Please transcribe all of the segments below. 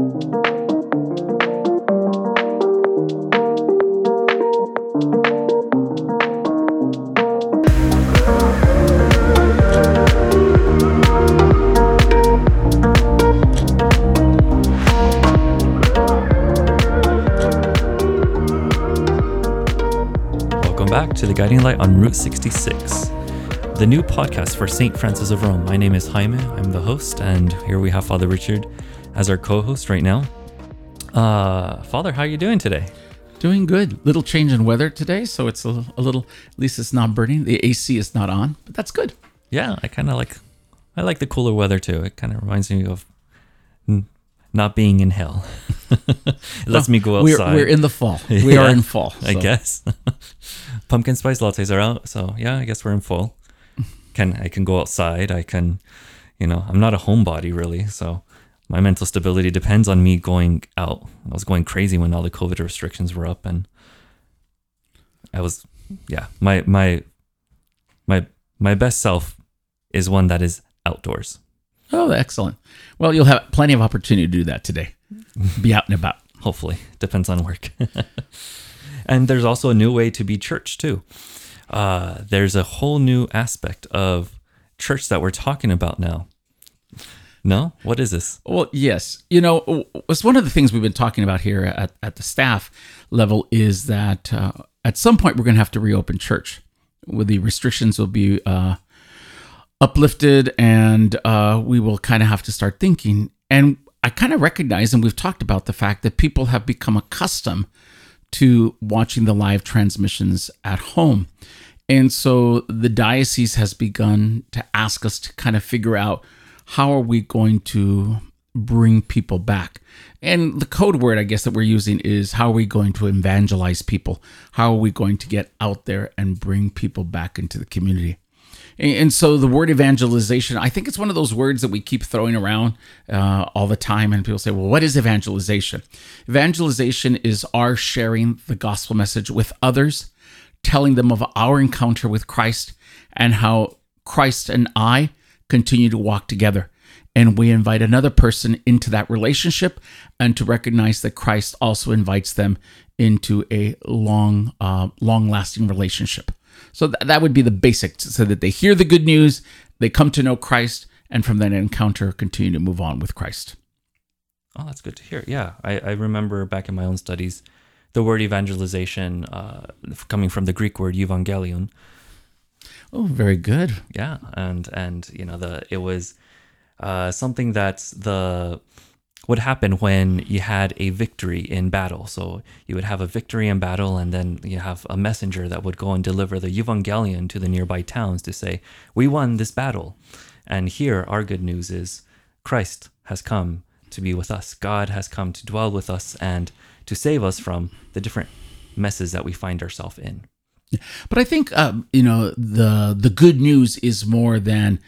Welcome back to the Guiding Light on Route 66, the new podcast for St. Frances of Rome. My name is Jaime, I'm the host, and here we have Father Richard as our co host right now. Uh, Father, how are you doing today? Doing good. Little change in weather today, so it's a, a little. At least it's not burning. The AC is not on, but that's good. Yeah, I kind of like, I like the cooler weather too. It kind of reminds me of not being in hell. it lets me go We're, outside. we're in the fall. We Yeah, are in fall. I guess. Pumpkin spice lattes are out, so yeah, I guess we're in full. Can I can go outside? I can, you know, I'm not a homebody really, so my mental stability depends on me going out. I was going crazy when all the COVID restrictions were up, and I was, yeah, my my my my best self is one that is outdoors. Oh, excellent. Well, you'll have plenty of opportunity to do that today. Be out and about. hopefully depends on work and there's also a new way to be church too uh, there's a whole new aspect of church that we're talking about now no what is this Well, yes. You know, it's one of the things we've been talking about here at, at the staff level is that uh, at some point we're going to have to reopen church. With the restrictions will be uh, uplifted, and uh, we will kind of have to start thinking. And I kind of recognize, and we've talked about the fact that people have become accustomed to watching the live transmissions at home. And so the diocese has begun to ask us to kind of figure out how are we going to bring people back. And the code word, I guess, that we're using is how are we going to evangelize people? How are we going to get out there and bring people back into the community? And so the word evangelization, I think it's one of those words that we keep throwing around uh, all the time. And people say, well, what is evangelization? Evangelization is our sharing the gospel message with others, telling them of our encounter with Christ and how Christ and I continue to walk together. And we invite another person into that relationship and to recognize that Christ also invites them into a long, uh, long lasting relationship. So th- that would be the basics so that they hear the good news, they come to know Christ, and from that encounter continue to move on with Christ. oh that's good to hear yeah i, I remember back in my own studies the word evangelization uh, coming from the greek word evangelion Oh, very good. yeah and and you know the it was uh, something that's the would happen when you had a victory in battle. So you would have a victory in battle and then you have a messenger that would go and deliver the evangelion to the nearby towns to say we won this battle and here our good news is christ has come to be with us. God has come to dwell with us and to save us from the different messes that we find ourselves in. But I think um, you know the the good news is more than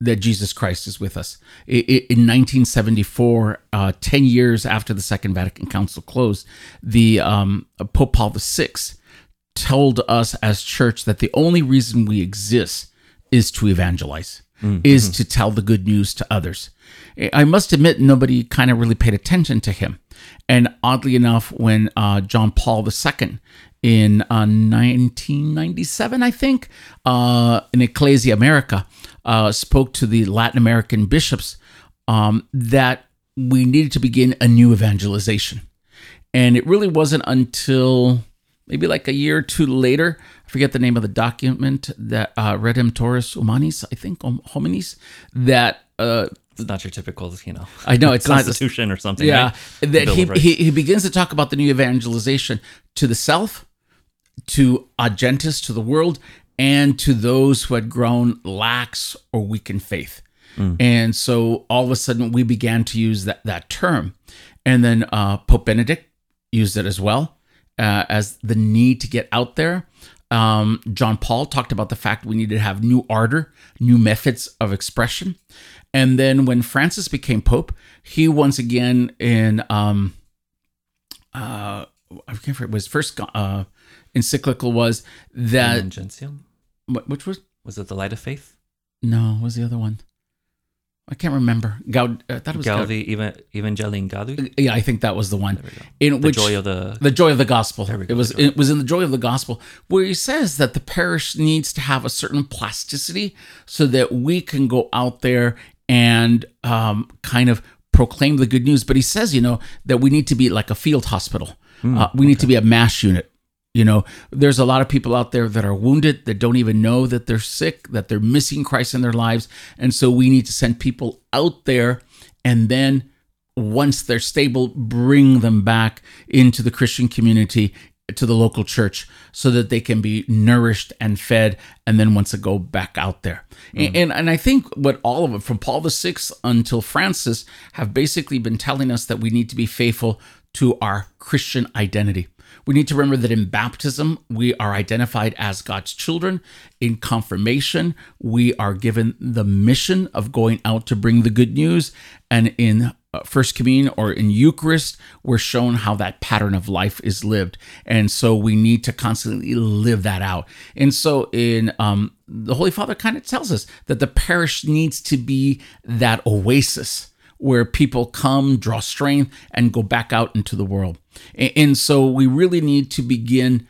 that Jesus Christ is with us. In 1974, uh, ten years after the Second Vatican Council closed, the um, Pope Paul VI told us as church that the only reason we exist is to evangelize, is to tell the good news to others. I must admit, nobody kind of really paid attention to him. And oddly enough, when uh, John Paul II in uh, 1997, I think, uh, in Ecclesia America, uh, spoke to the Latin American bishops um, that we needed to begin a new evangelization. And it really wasn't until maybe like a year or two later, I forget the name of the document that uh, Redemptoris Humanis, I think, hom- hominis, that uh, it's not your typical you know I know it's not constitution or something yeah, right? that he, he he begins to talk about the new evangelization to the self, to Argentus, to the world, and to those who had grown lax or weak in faith. And so all of a sudden we began to use that that term, and then uh, Pope Benedict used it as well uh, as the need to get out there. Um, John Paul talked about the fact we needed to have new ardor, new methods of expression. And then when Francis became Pope, he once again in um, uh, I can't remember his first uh, encyclical was that? Wh- which was Was it the light of faith? no what was the other one I can't remember. Gaud, I thought it was Gaud- Gaudi, even Evangelii Gaudium. Yeah, I think that was the one. In The which joy of the the joy of the gospel. we It was it was in the joy of the gospel where he says that the parish needs to have a certain plasticity so that we can go out there and um, kind of proclaim the good news. But he says, you know, that we need to be like a field hospital. uh, we need to be a mass unit. You know, there's a lot of people out there that are wounded that don't even know that they're sick, that they're missing Christ in their lives. And so we need to send people out there and then once they're stable, bring them back into the Christian community, to the local church, so that they can be nourished and fed, and then once they go back out there. And, mm. and and I think what all of it, from Paul VI until Francis, have basically been telling us that we need to be faithful to our Christian identity. We need to remember that in baptism, we are identified as God's children. In confirmation, we are given the mission of going out to bring the good news. And in uh, First Communion or in Eucharist, we're shown how that pattern of life is lived. And so we need to constantly live that out. And so in um, the Holy Father kind of tells us that the parish needs to be that oasis where people come, draw strength, and go back out into the world. And so we really need to begin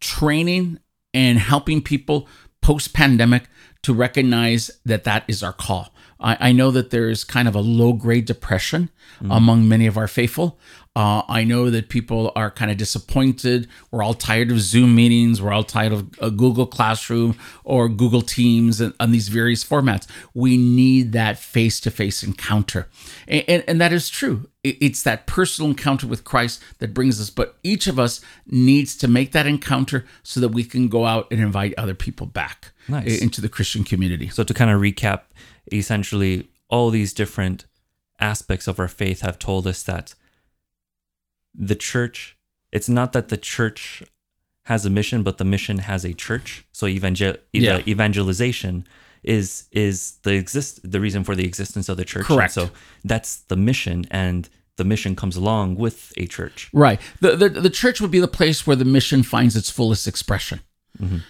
training and helping people post pandemic to recognize that that is our call. I, I know that there is kind of a low grade depression among many of our faithful. Uh, I know that people are kind of disappointed. We're all tired of Zoom meetings. We're all tired of uh, Google Classroom or Google Teams and, and these various formats. We need that face to face encounter. And, and, and that is true. It- It's that personal encounter with Christ that brings us, but each of us needs to make that encounter so that we can go out and invite other people back Nice. into the Christian community. So to kind of recap, essentially all these different aspects of our faith have told us that the church it's not that the church has a mission but the mission has a church so evangel- Yeah. evangelization is is the exist the reason for the existence of the church And Correct. so that's the mission and the mission comes along with a church Right. The, the the church would be the place where the mission finds its fullest expression.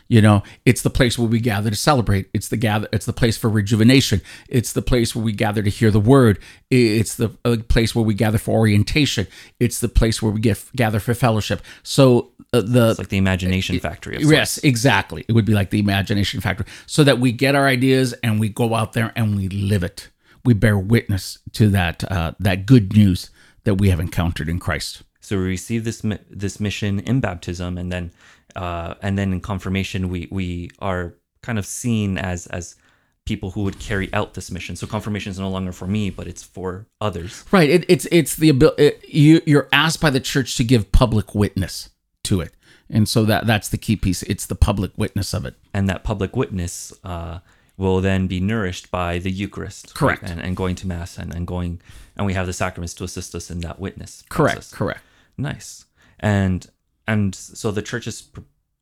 You know, it's the place where we gather to celebrate. It's the gather. It's the place for rejuvenation. It's the place where we gather to hear the word. It's the uh, place where we gather for orientation. It's the place where we get gather for fellowship. So uh, the it's like the imagination factory of Yes, exactly. It would be like the imagination factory, So that we get our ideas and we go out there and we live it. We bear witness to that uh, that good news that we have encountered in Christ. So we receive this this mission in baptism, and then uh, and then in confirmation, we we are kind of seen as as people who would carry out this mission. So confirmation is no longer for me, but it's for others. Right. It, it's it's the ability. You you're asked by the church to give public witness to it, and so that that's the key piece. It's the public witness of it. And that public witness uh, will then be nourished by the Eucharist, Correct. And, and going to mass and, and going and we have the sacraments to assist us in that witness. Correct. process. Correct. Nice. And and so the church is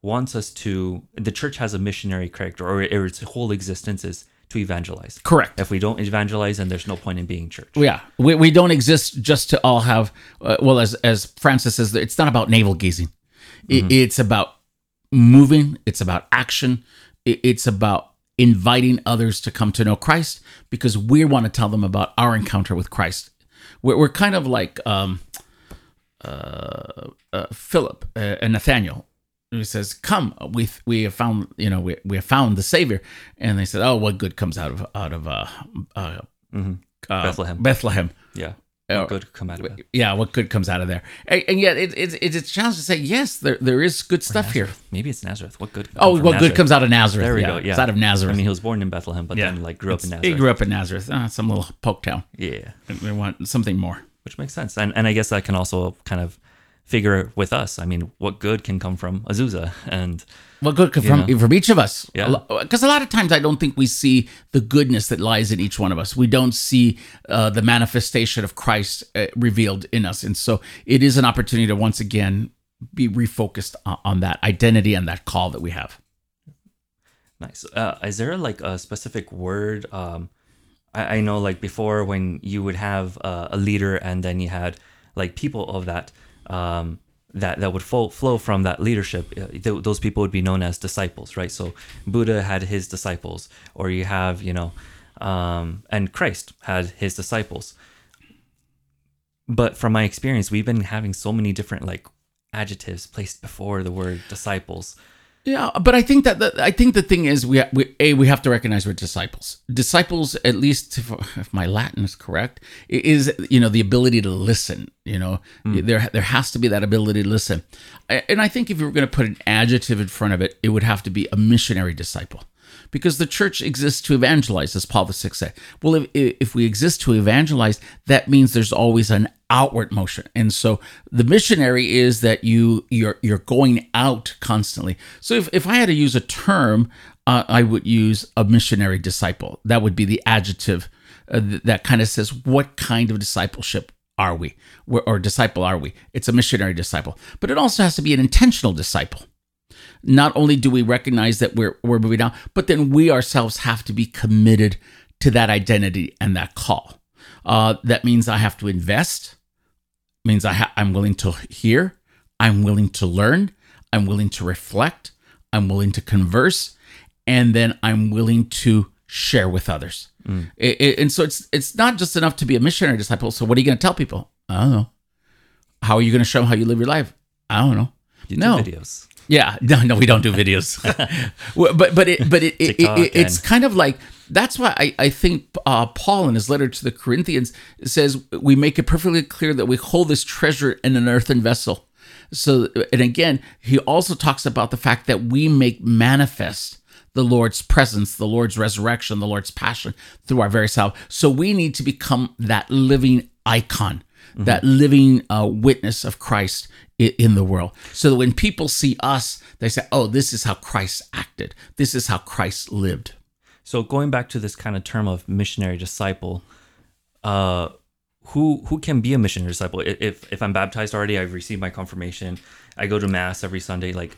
wants us to the church has a missionary character or, its whole existence is to evangelize. Correct. If we don't evangelize then there's no point in being church. Yeah, we, we don't exist just to all have. Uh, well, as as Francis says, it's not about navel gazing. It, it's about moving. It's about action. It, it's about inviting others to come to know Christ because we want to tell them about our encounter with Christ. We're, we're kind of like um, uh, uh, Philip uh, and Nathaniel. He says, "Come, we we have found you know we, we have found the Savior," and they said, "Oh, what good comes out of out of uh, uh, uh, Bethlehem. Bethlehem." Yeah. Oh. Good come out of it. Yeah, what good comes out of there? And, and yet, it, it, it's a challenge to say yes, there there is good stuff here. Maybe it's Nazareth. What good? Oh, what good comes out of Nazareth? There we yeah, go. Yeah. it's out of Nazareth. I mean, he was born in Bethlehem, but then like grew up in Nazareth. He grew up in Nazareth, uh, some little poke town. yeah. We want something more. Which makes sense. And and I guess that can also kind of figure with us. I mean, what good can come from Azusa? And What good could from from each of us? Yeah. Because a lot of times I don't think we see the goodness that lies in each one of us. We don't see uh, the manifestation of Christ uh, revealed in us, and so it is an opportunity to once again be refocused on, on that identity and that call that we have. Nice. Uh, is there like a specific word? Um, I, I know like before when you would have uh, a leader and then you had like people of that um, that that would flow, flow from that leadership. uh, th- those people would be known as disciples, right? So Buddha had his disciples, or you have you know Um, and Christ had his disciples. But from my experience, we've been having so many different like adjectives placed before the word disciples. Yeah, but I think that the, I think the thing is we, we a we have to recognize we're disciples. Disciples, at least if, if my Latin is correct, is you know the ability to listen. You know, hmm. there there has to be that ability to listen, and I think if you were going to put an adjective in front of it, it would have to be a missionary disciple, because the church exists to evangelize, as Paul the Sixth said. Well, if if we exist to evangelize, that means there's always an outward motion. And so the missionary is that you you're you're going out constantly. So if, if i had to use a term uh, i would use a missionary disciple. That would be the adjective uh, th- that kind of says what kind of discipleship are we? Or, or disciple are we? It's a missionary disciple. But it also has to be an intentional disciple. Not only do we recognize that we're we're moving down but then we ourselves have to be committed to that identity and that call. Uh, that means i have to invest means I ha- I'm willing to hear, I'm willing to learn, I'm willing to reflect, I'm willing to converse, and then I'm willing to share with others. Mm. It, it, and so it's it's not just enough to be a missionary disciple. So what are you going to tell people? I don't know. How are you going to show them how you live your life? I don't know. You no videos. Yeah, no, no, we don't do videos. but but it but it, it, it it's kind of like that's why I, I think uh, Paul in his letter to the Corinthians says we make it perfectly clear that we hold this treasure in an earthen vessel. So, and again, he also talks about the fact that we make manifest the Lord's presence, the Lord's resurrection, the Lord's passion through our very self. So we need to become that living icon, mm-hmm. that living uh, witness of Christ in the world. So that when people see us, they say, oh, this is how Christ acted. This is how Christ lived. So going back to this kind of term of missionary disciple, uh, who who can be a missionary disciple? If if I'm baptized already, I've received my confirmation, I go to mass every Sunday. Like,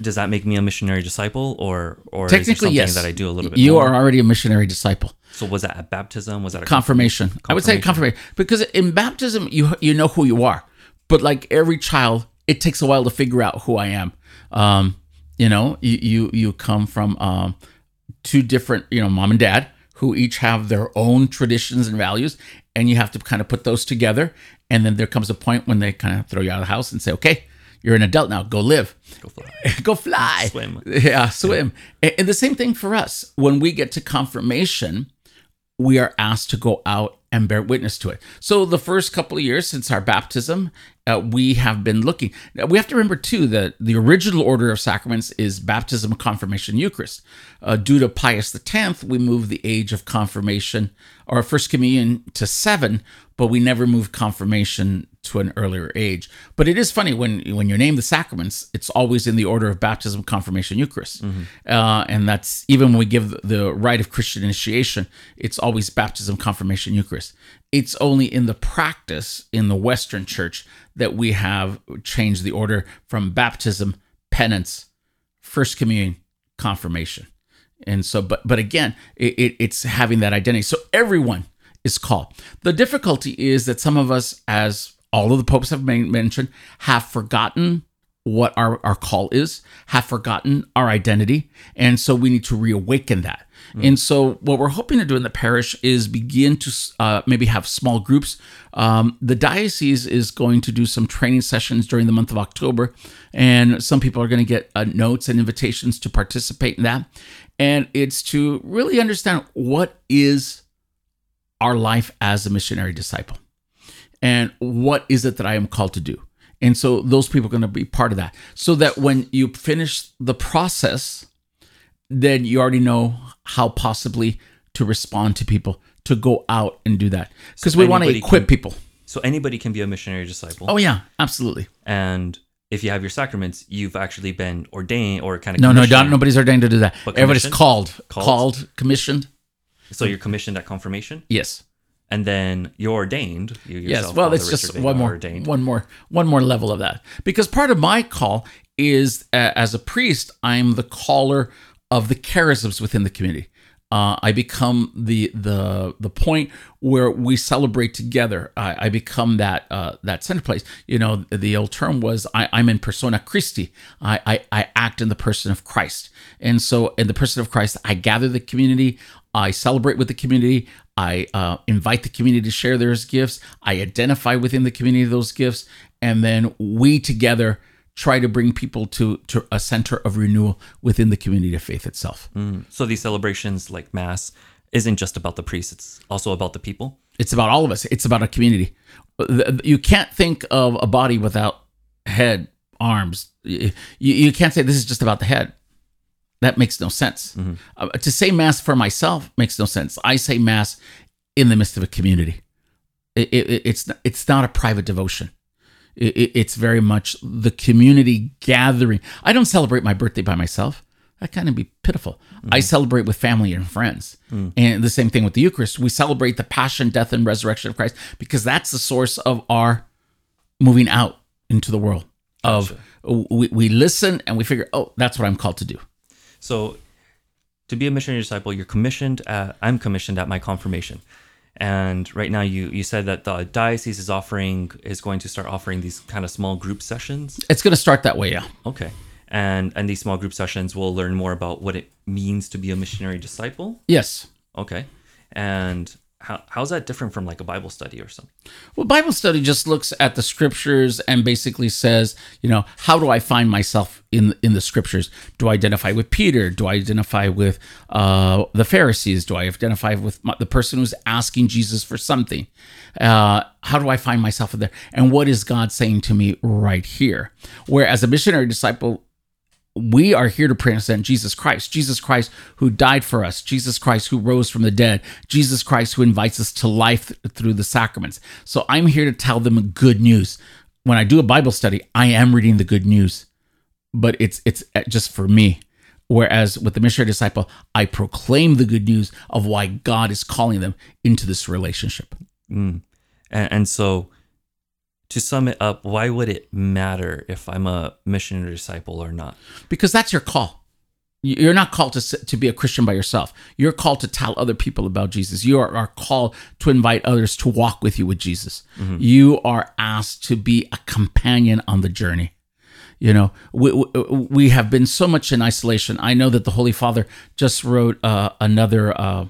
does that make me a missionary disciple, or or technically yes, that I do a little bit? You more? are already a missionary disciple. So was that a baptism? Was that a confirmation? confirmation? I would say confirmation because in baptism you you know who you are, but like every child, it takes a while to figure out who I am. Um, you know, you you, you come from um, two different, you know, mom and dad who each have their own traditions and values, and you have to kind of put those together. And then there comes a point when they kind of throw you out of the house and say, "Okay, you're an adult now. Go live, go fly, go fly, swim, yeah, swim." Yeah. And the same thing for us when we get to confirmation, we are asked to go out and bear witness to it. So the first couple of years since our baptism, uh, we have been looking. We have to remember too that the original order of sacraments is baptism, confirmation, Eucharist. Uh, due to Pius X, we moved the age of confirmation or first communion to seven, but we never moved confirmation to an earlier age. But it is funny when when you name the sacraments, it's always in the order of baptism, confirmation, Eucharist, mm-hmm. uh, and that's even when we give the rite of Christian initiation, it's always baptism, confirmation, Eucharist. It's only in the practice in the Western Church that we have changed the order from baptism, penance, first communion, confirmation. And so, but but again, it, it, it's having that identity. So everyone is called. The difficulty is that some of us, as all of the popes have mentioned, have forgotten what our, our call is, have forgotten our identity. And so we need to reawaken that. Mm. And so what we're hoping to do in the parish is begin to uh, maybe have small groups. Um, the diocese is going to do some training sessions during the month of October. And some people are going to get uh, notes and invitations to participate in that. And it's to really understand what is our life as a missionary disciple and what is it that I am called to do. And so those people are going to be part of that. So that when you finish the process, then you already know how possibly to respond to people, to go out and do that. Because so we want to equip can, people. So anybody can be a missionary disciple. Oh, yeah, absolutely. And if you have your sacraments, you've actually been ordained or kind of no, no, not, nobody's ordained to do that. But Everybody's called, called, called, commissioned. So you're commissioned at confirmation. Yes and then you're ordained. You yes, well, it's just one more, ordained. one more, one more level of that. Because part of my call is uh, as a priest, I'm the caller of the charisms within the community. Uh, I become the the the point where we celebrate together. I, I become that uh, that center place. You know, the old term was I, I'm in persona Christi. I, I I act in the person of Christ, and so in the person of Christ, I gather the community. I celebrate with the community. I uh, invite the community to share their gifts. I identify within the community those gifts, and then we together try to bring people to to a center of renewal within the community of faith itself. Mm. So these celebrations, like Mass, isn't just about the priests; it's also about the people. It's about all of us. It's about a community. You can't think of a body without head, arms. You, you can't say this is just about the head. That makes no sense. Mm-hmm. Uh, to say mass for myself makes no sense. I say mass in the midst of a community. It, it, it's it's not a private devotion. It, it's very much the community gathering. I don't celebrate my birthday by myself. That kind of be pitiful. Mm-hmm. I celebrate with family and friends. Mm. And the same thing with the Eucharist. We celebrate the passion, death, and resurrection of Christ because that's the source of our moving out into the world. Gotcha. Of we, we listen and we figure, oh, that's what I'm called to do. So, to be a missionary disciple, you're commissioned. At, I'm commissioned at my confirmation, and right now you you said that the diocese is offering is going to start offering these kind of small group sessions. It's going to start that way, yeah. Okay, and and these small group sessions will learn more about what it means to be a missionary disciple. Yes. Okay, and how, how's that different from like a Bible study or something? Well, Bible study just looks at the scriptures and basically says, you know, how do I find myself in in the scriptures? Do I identify with Peter? Do I identify with uh, the Pharisees? Do I identify with my, the person who's asking Jesus for something? Uh, how do I find myself in there? And what is God saying to me right here? Whereas a missionary disciple we are here to present Jesus Christ, Jesus Christ who died for us, Jesus Christ who rose from the dead, Jesus Christ who invites us to life through the sacraments. So I'm here to tell them good news. When I do a Bible study, I am reading the good news, but it's it's just for me. Whereas with the missionary disciple, I proclaim the good news of why God is calling them into this relationship. Mm. And, and so to sum it up, why would it matter if I'm a missionary disciple or not? Because that's your call. You're not called to, to be a Christian by yourself. You're called to tell other people about Jesus. You are, are called to invite others to walk with you with Jesus. Mm-hmm. You are asked to be a companion on the journey. You know, we, we have been so much in isolation. I know that the Holy Father just wrote uh, another uh,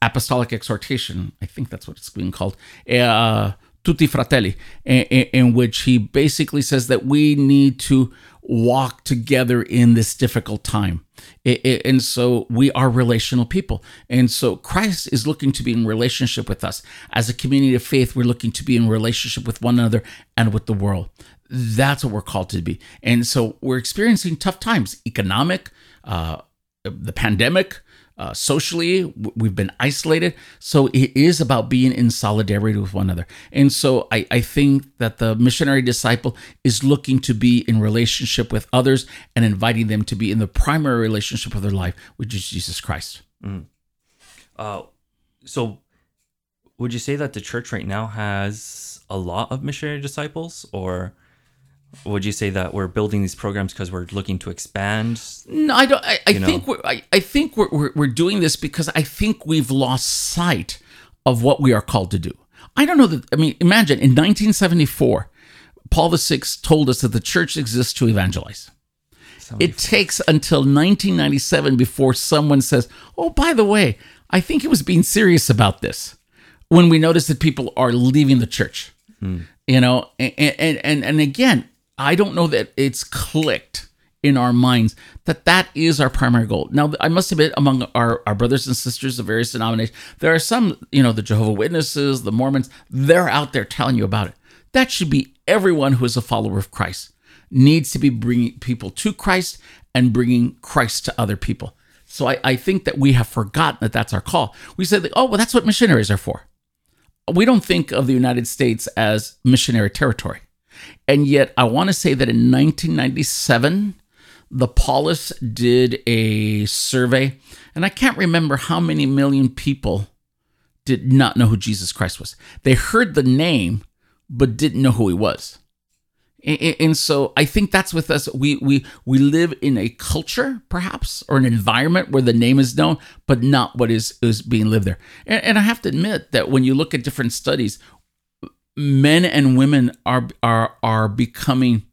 apostolic exhortation. I think that's what it's being called. Uh, Tutti Fratelli, in, in which he basically says that we need to walk together in this difficult time. And so we are relational people. And so Christ is looking to be in relationship with us. As a community of faith, we're looking to be in relationship with one another and with the world. That's what we're called to be. And so we're experiencing tough times economic, uh, the pandemic, uh, socially we've been isolated. So it is about being in solidarity with one another. And so I, I think that the missionary disciple is looking to be in relationship with others and inviting them to be in the primary relationship of their life which is jesus christ. Mm. uh, so would you say that the church right now has a lot of missionary disciples or would you say that we're building these programs because we're looking to expand? No, I don't. I, I think we're, I, I think we're, we're, we're doing this because I think we've lost sight of what we are called to do. I don't know that. I mean, imagine in 1974, Paul VI told us that the church exists to evangelize. It takes until 1997 before someone says, "Oh, by the way, I think he was being serious about this." When we notice that people are leaving the church, hmm. you know, and, and and and again, I don't know that it's clicked in our minds that that is our primary goal. Now, I must admit, among our, our brothers and sisters of various denominations, there are some, you know, the Jehovah Witnesses, the Mormons, they're out there telling you about it. That should be everyone who is a follower of Christ needs to be bringing people to Christ and bringing Christ to other people. So I, I think that we have forgotten that that's our call. We that, oh, well, that's what missionaries are for. We don't think of the United States as missionary territory. And yet, I want to say that in 1997, the Paulist did a survey, and I can't remember how many million people did not know who Jesus Christ was. They heard the name, but didn't know who he was. And so I think that's with us. We we we live in a culture, perhaps, or an environment where the name is known, but not what is is being lived there. And, and I have to admit that when you look at different studies, men and women are are are becoming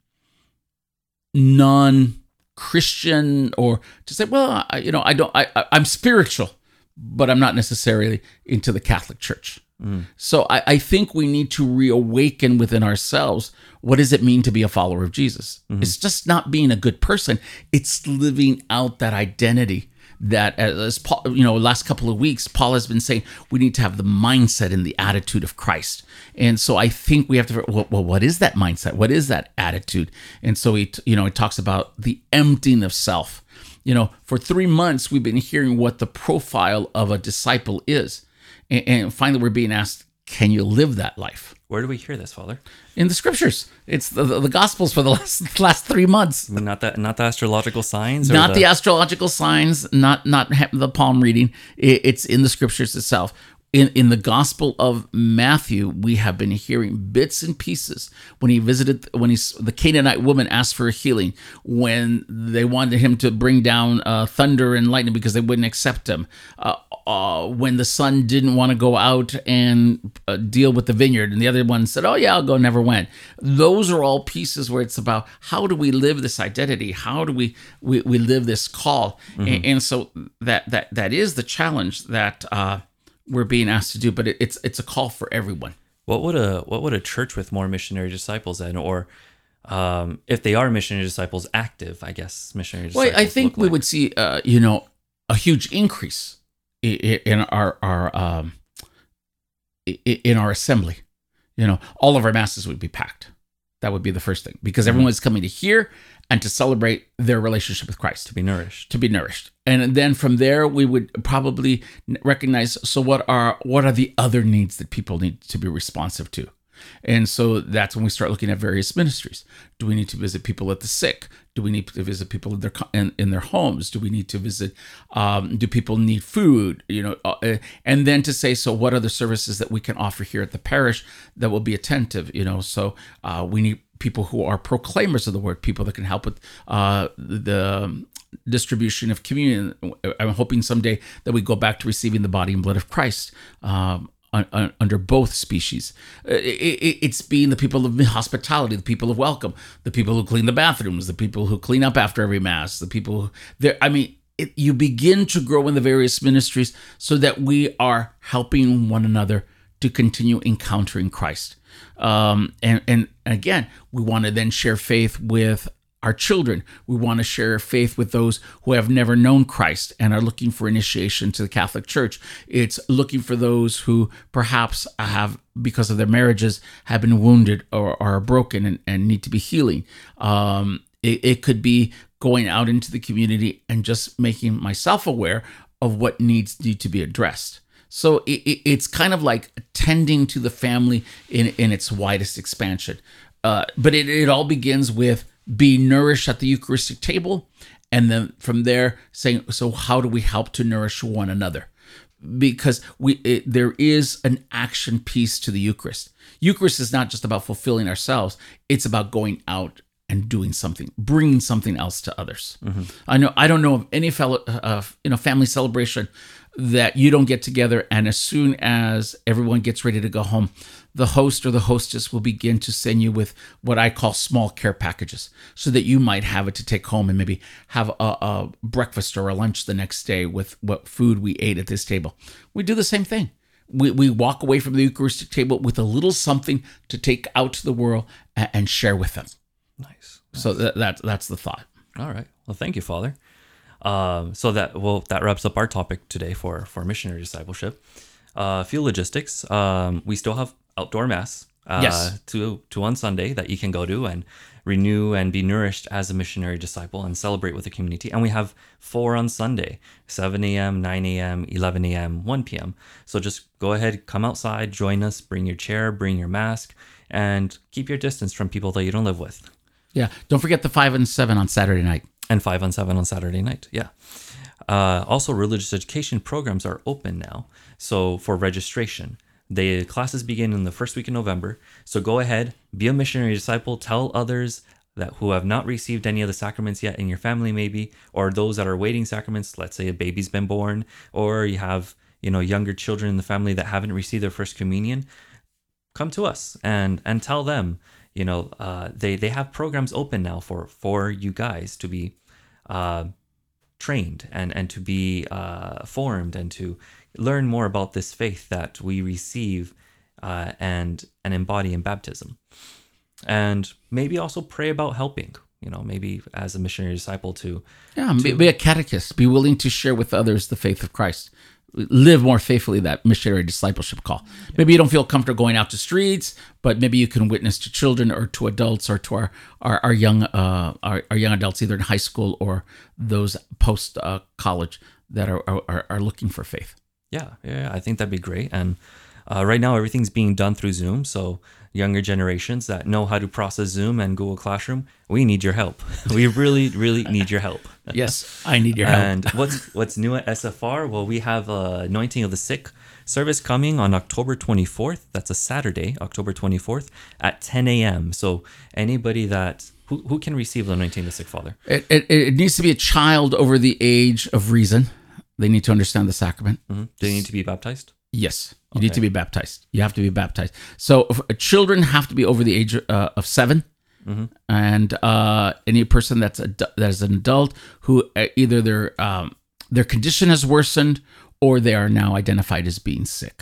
non-Christian or to say, well, I, you know, I don't, I, I I'm spiritual, but I'm not necessarily into the Catholic Church. Mm. So I, I think we need to reawaken within ourselves what does it mean to be a follower of Jesus? Mm-hmm. It's just not being a good person. It's living out that identity that as Paul, you know, last couple of weeks, Paul has been saying we need to have the mindset and the attitude of Christ. And so I think we have to, well, well what is that mindset? What is that attitude? And so he, you know, it talks about the emptying of self. You know, for three months, we've been hearing what the profile of a disciple is. And, and finally, we're being asked, can you live that life? Where do we hear this, Father? In the scriptures, it's the, the, the gospels for the last last three months. Not that, not the astrological signs, or Not the, astrological signs, not not the palm reading. It, it's in the scriptures itself. In in the Gospel of Matthew, we have been hearing bits and pieces when he visited when he's the Canaanite woman asked for a healing when they wanted him to bring down uh, thunder and lightning because they wouldn't accept him. Uh, uh, when the son didn't want to go out and uh, deal with the vineyard, and the other one said, "Oh yeah, I'll go," never went. Those are all pieces where it's about how do we live this identity? How do we we, we live this call? And, and so that that that is the challenge that uh, we're being asked to do. But it, it's it's a call for everyone. What would a what would a church with more missionary disciples then, or um, if they are missionary disciples active, I guess missionary Well. I think we like? would see, uh, you know, a huge increase in our our um, in our assembly. You know, all of our masses would be packed. That would be the first thing because everyone is coming to hear and to celebrate their relationship with Christ to be nourished. to be nourished and then from there we would probably recognize so what are what are the other needs that people need to be responsive to and so that's when we start looking at various ministries do we need to visit people at the sick do we need to visit people in their in, in their homes do we need to visit um, do people need food you know uh, and then to say so what are the services that we can offer here at the parish that will be attentive you know so uh, we need people who are proclaimers of the word, people that can help with uh, the distribution of communion. I'm hoping someday that we go back to receiving the body and blood of Christ. Um, un- un- under both species, Uh, it, it, it's being the people of hospitality, the people of welcome, the people who clean the bathrooms, the people who clean up after every mass, the people there. I mean, it, you begin to grow in the various ministries so that we are helping one another to continue encountering Christ. Um, and and again, we want to then share faith with our children. We want to share faith with those who have never known Christ and are looking for initiation to the Catholic Church. It's looking for those who perhaps have, because of their marriages, have been wounded or are broken and, and need to be healing. Um, it, it could be going out into the community and just making myself aware of what needs need to be addressed. So it, it, it's kind of like tending to the family in, in its widest expansion. Uh, but it, it all begins with being nourished at the Eucharistic table. And then from there, saying, so how do we help to nourish one another? Because we it, there is an action piece to the Eucharist. Eucharist is not just about fulfilling ourselves; it's about going out and doing something, bringing something else to others. I know I don't know of any fellow, uh, you know, family celebration that you don't get together and as soon as everyone gets ready to go home, the host or the hostess will begin to send you with what I call small care packages, so that you might have it to take home and maybe have a, a breakfast or a lunch the next day with what food we ate at this table. We do the same thing we, we walk away from the Eucharistic table with a little something to take out to the world and, and share with them. Nice. So that, that that's the thought. All right. Well, thank you, Father. Um, so that well, that wraps up our topic today for for missionary discipleship. Uh, a few logistics. Um, we still have outdoor mass. Uh, Yes. To to on Sunday that you can go to and renew and be nourished as a missionary disciple and celebrate with the community. And we have four on Sunday: 7 a.m., 9 a.m., 11 a.m., 1 p.m. So just go ahead, come outside, join us, bring your chair, bring your mask, and keep your distance from people that you don't live with. Yeah. Don't forget the five and seven on Saturday night. and five on seven on Saturday night. Yeah. Uh, also, religious education programs are open now. So for registration, the classes begin in the first week of November. So go ahead, be a missionary disciple, tell others that who have not received any of the sacraments yet in your family maybe or those that are waiting sacraments. Let's say a baby's been born or you have you know younger children in the family that haven't received their first communion. Come to us and and tell them you know uh, they they have programs open now for for you guys to be uh, trained and and to be uh, formed and to learn more about this faith that we receive uh, and and embody in baptism and maybe also pray about helping you know maybe as a missionary disciple to Yeah, be, be a catechist. Be willing to share with others the faith of Christ. Live more faithfully that missionary discipleship call. Maybe you don't feel comfortable going out to streets, but maybe you can witness to children or to adults or to our our, our young uh, our, our young adults either in high school or those post uh, college that are, are are looking for faith. Yeah yeah i think that'd be great and uh, right now everything's being done through zoom so younger generations that know how to process zoom and google classroom we need your help we really really need your help Yes, I need your help. And what's what's new at SFR? Well, we have uh, anointing of the sick service coming on October 24th. That's a Saturday, October 24th at 10 a.m. So anybody that who, who can receive the anointing of the sick father? It, it, it needs to be a child over the age of reason. They need to understand the sacrament. Mhm. Do they need to be baptized? Yes, you need to be baptized. You have to be baptized. So if- children have to be over the age uh, of 7 and uh, any person that's a, that is an adult who uh, either their um, their condition has worsened or they are now identified as being sick.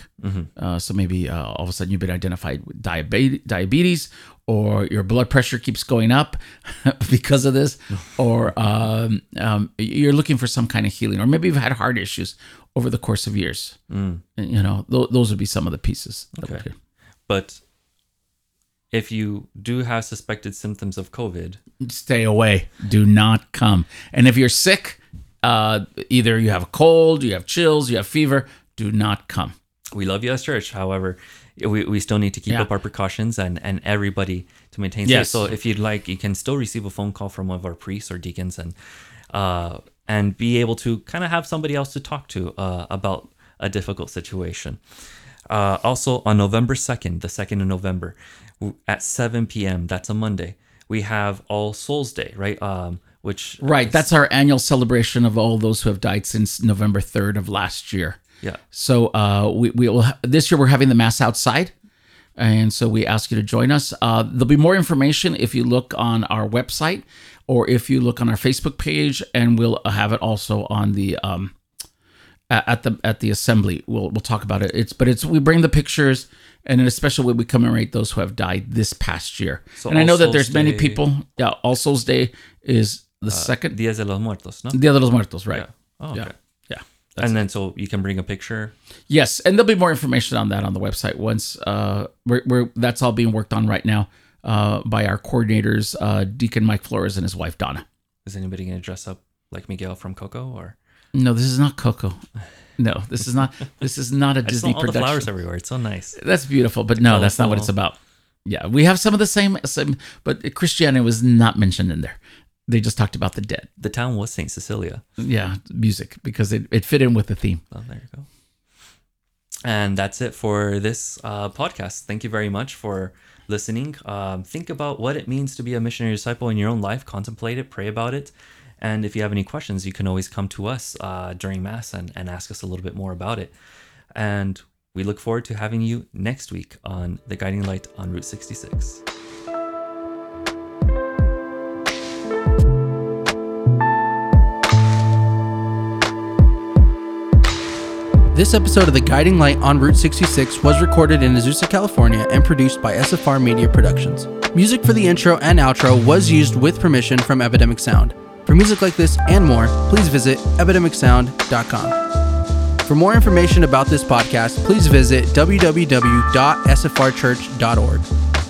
Uh, so maybe uh, all of a sudden you've been identified with diabetes, diabetes, or your blood pressure keeps going up because of this, or um, um, you're looking for some kind of healing, or maybe you've had heart issues over the course of years. And, You know, th- those would be some of the pieces. Okay. But if you do have suspected symptoms of COVID, Stay away. Do not come. And if you're sick, uh, either you have a cold, you have chills, you have fever, do not come. we love you as church. However, we, we still need to keep Yeah. up our precautions and, and everybody to maintain Yes. safe. So if you'd like, you can still receive a phone call from one of our priests or deacons and uh, and be able to kind of have somebody else to talk to uh, about a difficult situation. Uh, also on November 2nd, the 2nd of November at 7 p.m., that's a Monday, we have All Souls Day, right? Um, which Right. That's our annual celebration of all those who have died since November 3rd of last year. yeah. So uh, we, we will ha- this year we're having the mass outside, and so we ask you to join us. Uh, there'll be more information if you look on our website or if you look on our Facebook page, and we'll have it also on the um, at the at the assembly. We'll we'll talk about it. It's but it's we bring the pictures, and in a special way we commemorate those who have died this past year. So and I know that there's Souls many people. Yeah, All Souls Day is the second Dia de los Muertos, no? Dia de los Muertos, right? Yeah. Oh, Yeah, okay. yeah. And then so you can bring a picture. Yes, and there'll be more information on that on the website once uh, we're, we're that's all being worked on right now uh, by our coordinators, uh, Deacon Mike Flores and his wife Donna. Is anybody going to dress up like Miguel from Coco or? No, this is not Coco. No, this is not. This is not a Disney saw all the production. flowers everywhere. It's so nice. That's beautiful, but no, that's not what it's about. Yeah, we have some of the same, same, but Christianity was not mentioned in there. They just talked about the dead. The town was Saint Cecilia. Yeah, music because it, it fit in with the theme. Oh, there you go. And that's it for this uh, podcast. Thank you very much for listening. Um, think about what it means to be a missionary disciple in your own life. Contemplate it, pray about it. And if you have any questions, you can always come to us uh, during Mass and, and ask us a little bit more about it. And we look forward to having you next week on The Guiding Light on Route 66. This episode of The Guiding Light on Route 66 was recorded in Azusa, California and produced by SFR Media Productions. Music for the intro and outro was used with permission from Epidemic Sound. For music like this and more, please visit epidemicsound.com. For more information about this podcast, please visit www.sfrchurch.org.